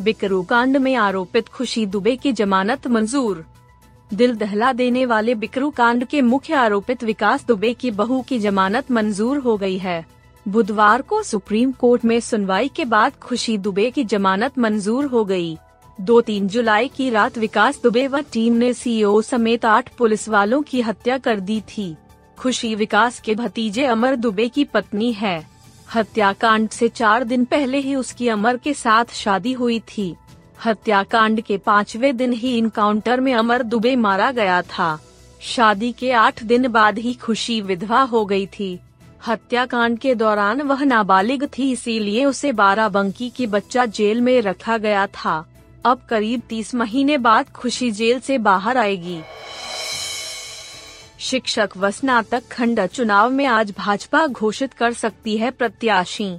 बिकरू कांड में आरोपित खुशी दुबे की जमानत मंजूर। दिल दहला देने वाले बिकरू कांड के मुख्य आरोपित विकास दुबे की बहू की जमानत मंजूर हो गई है। बुधवार को सुप्रीम कोर्ट में सुनवाई के बाद खुशी दुबे की जमानत मंजूर हो गई। दो तीन जुलाई की रात विकास दुबे व टीम ने सीईओ समेत आठ पुलिस वालों की हत्या कर दी थी। खुशी विकास के भतीजे अमर दुबे की पत्नी है। हत्याकांड से चार दिन पहले ही उसकी अमर के साथ शादी हुई थी। हत्याकांड के पांचवे दिन ही इनकाउंटर में अमर दुबे मारा गया था। शादी के आठ दिन बाद ही खुशी विधवा हो गई थी। हत्याकांड के दौरान वह नाबालिग थी, इसीलिए उसे बारह बंकी की बच्चा जेल में रखा गया था। अब करीब तीस महीने बाद खुशी जेल से बाहर आएगी। शिक्षक व स्नातक खंड चुनाव में आज भाजपा घोषित कर सकती है प्रत्याशी।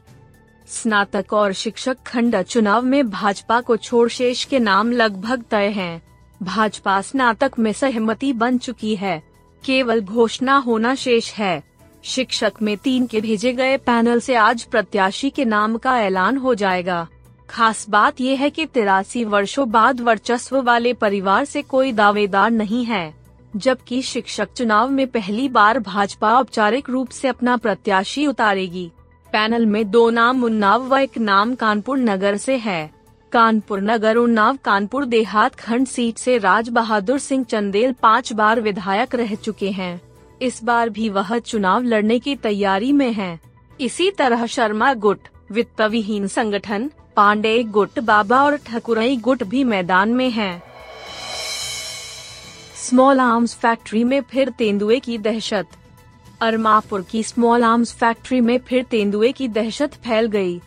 स्नातक और शिक्षक खंड चुनाव में भाजपा को छोड़ शेष के नाम लगभग तय हैं। भाजपा स्नातक में सहमति बन चुकी है। केवल घोषणा होना शेष है। शिक्षक में तीन के भेजे गए पैनल से आज प्रत्याशी के नाम का ऐलान हो जाएगा। खास बात यह है कि तिरासी वर्षों बाद वर्चस्व वाले परिवार से कोई दावेदार नहीं है। जबकि शिक्षक चुनाव में पहली बार भाजपा औपचारिक रूप से अपना प्रत्याशी उतारेगी पैनल में दो नाम उन्नाव व एक नाम कानपुर नगर से है कानपुर नगर उन्नाव कानपुर देहात खंड सीट से राज बहादुर सिंह चंदेल पाँच बार विधायक रह चुके हैं इस बार भी वह चुनाव लड़ने की तैयारी में हैं। इसी तरह शर्मा गुट वित्त विहीन संगठन, पांडे गुट, बाबा और ठकुरई गुट भी मैदान में हैं। स्मॉल आर्म्स फैक्ट्री में फिर तेंदुए की दहशत। अरमापुर की स्मॉल आर्म्स फैक्ट्री में फिर तेंदुए की दहशत फैल गई।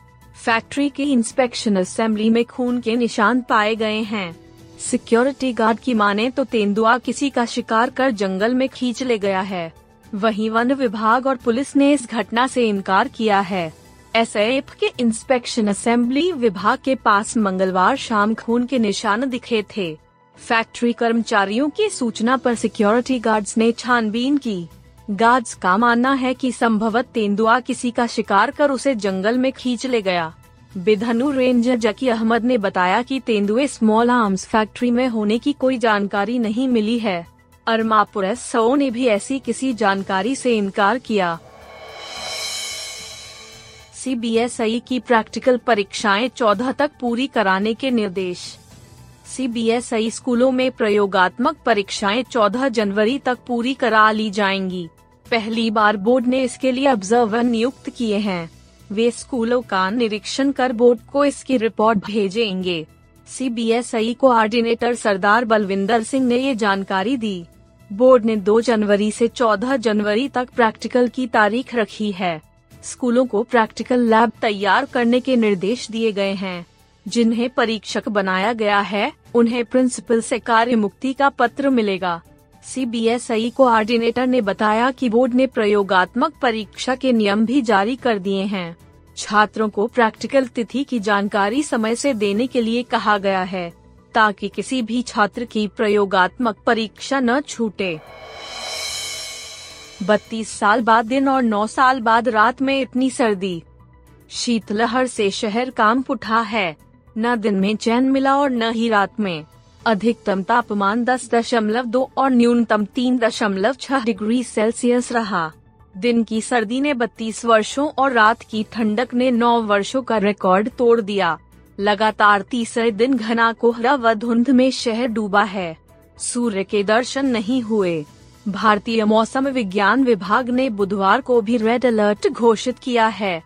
फैक्ट्री के इंस्पेक्शन असेंबली में खून के निशान पाए गए हैं। सिक्योरिटी गार्ड की माने तो तेंदुआ किसी का शिकार कर जंगल में खींच ले गया है। वहीं वन विभाग और पुलिस ने इस घटना से इनकार किया है। एस के इंस्पेक्शन असेंबली विभाग के पास मंगलवार शाम खून के निशान दिखे थे। फैक्ट्री कर्मचारियों की सूचना पर सिक्योरिटी गार्ड्स ने छानबीन की। गार्ड्स का मानना है कि संभवत तेंदुआ किसी का शिकार कर उसे जंगल में खींच ले गया। बिधनु रेंजर जकी अहमद ने बताया कि तेंदुए स्मॉल आर्म्स फैक्ट्री में होने की कोई जानकारी नहीं मिली है। अरमापुर एस ने भी ऐसी किसी जानकारी से इनकार किया। सीबीएसई की प्रैक्टिकल परीक्षाएँ 14 तक पूरी कराने के निर्देश। सीबीएसई स्कूलों में प्रयोगात्मक परीक्षाएँ 14 जनवरी तक पूरी करा ली जाएँगी। पहली बार बोर्ड ने इसके लिए ऑब्जर्वर नियुक्त किए हैं। वे स्कूलों का निरीक्षण कर बोर्ड को इसकी रिपोर्ट भेजेंगे। सीबीएसई कोऑर्डिनेटर सरदार बलविंदर सिंह ने ये जानकारी दी। बोर्ड ने 2 जनवरी से 14 जनवरी तक प्रैक्टिकल की तारीख रखी है। स्कूलों को प्रैक्टिकल लैब तैयार करने के निर्देश दिए गए हैं। जिन्हें परीक्षक बनाया गया है, उन्हें प्रिंसिपल से कार्य मुक्ति का पत्र मिलेगा। सीबीएसई कोऑर्डिनेटर ने बताया कि बोर्ड ने प्रयोगात्मक परीक्षा के नियम भी जारी कर दिए हैं। छात्रों को प्रैक्टिकल तिथि की जानकारी समय से देने के लिए कहा गया है, ताकि किसी भी छात्र की प्रयोगात्मक परीक्षा न छूटे। बत्तीस साल बाद दिन और नौ साल बाद रात में इतनी सर्दी। शीतलहर से शहर काम उठा है। न दिन में चैन मिला और न ही रात में। अधिकतम तापमान दस दशमलव दो और न्यूनतम तीन दशमलव छह डिग्री सेल्सियस रहा। दिन की सर्दी ने 32 वर्षों और रात की ठंडक ने 9 वर्षों का रिकॉर्ड तोड़ दिया। लगातार तीसरे दिन घना कोहरा व धुंध में शहर डूबा है। सूर्य के दर्शन नहीं हुए। भारतीय मौसम विज्ञान विभाग ने बुधवार को भी रेड अलर्ट घोषित किया है।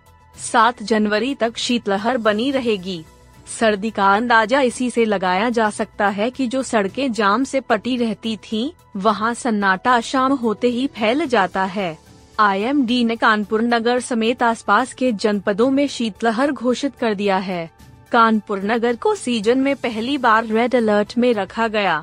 सात जनवरी तक शीतलहर बनी रहेगी। सर्दी का अंदाज़ा इसी से लगाया जा सकता है कि जो सड़कें जाम से पटी रहती थीं, वहाँ सन्नाटा शाम होते ही फैल जाता है। आईएमडी ने कानपुर नगर समेत आसपास के जनपदों में शीतलहर घोषित कर दिया है। कानपुर नगर को सीज़न में पहली बार रेड अलर्ट में रखा गया।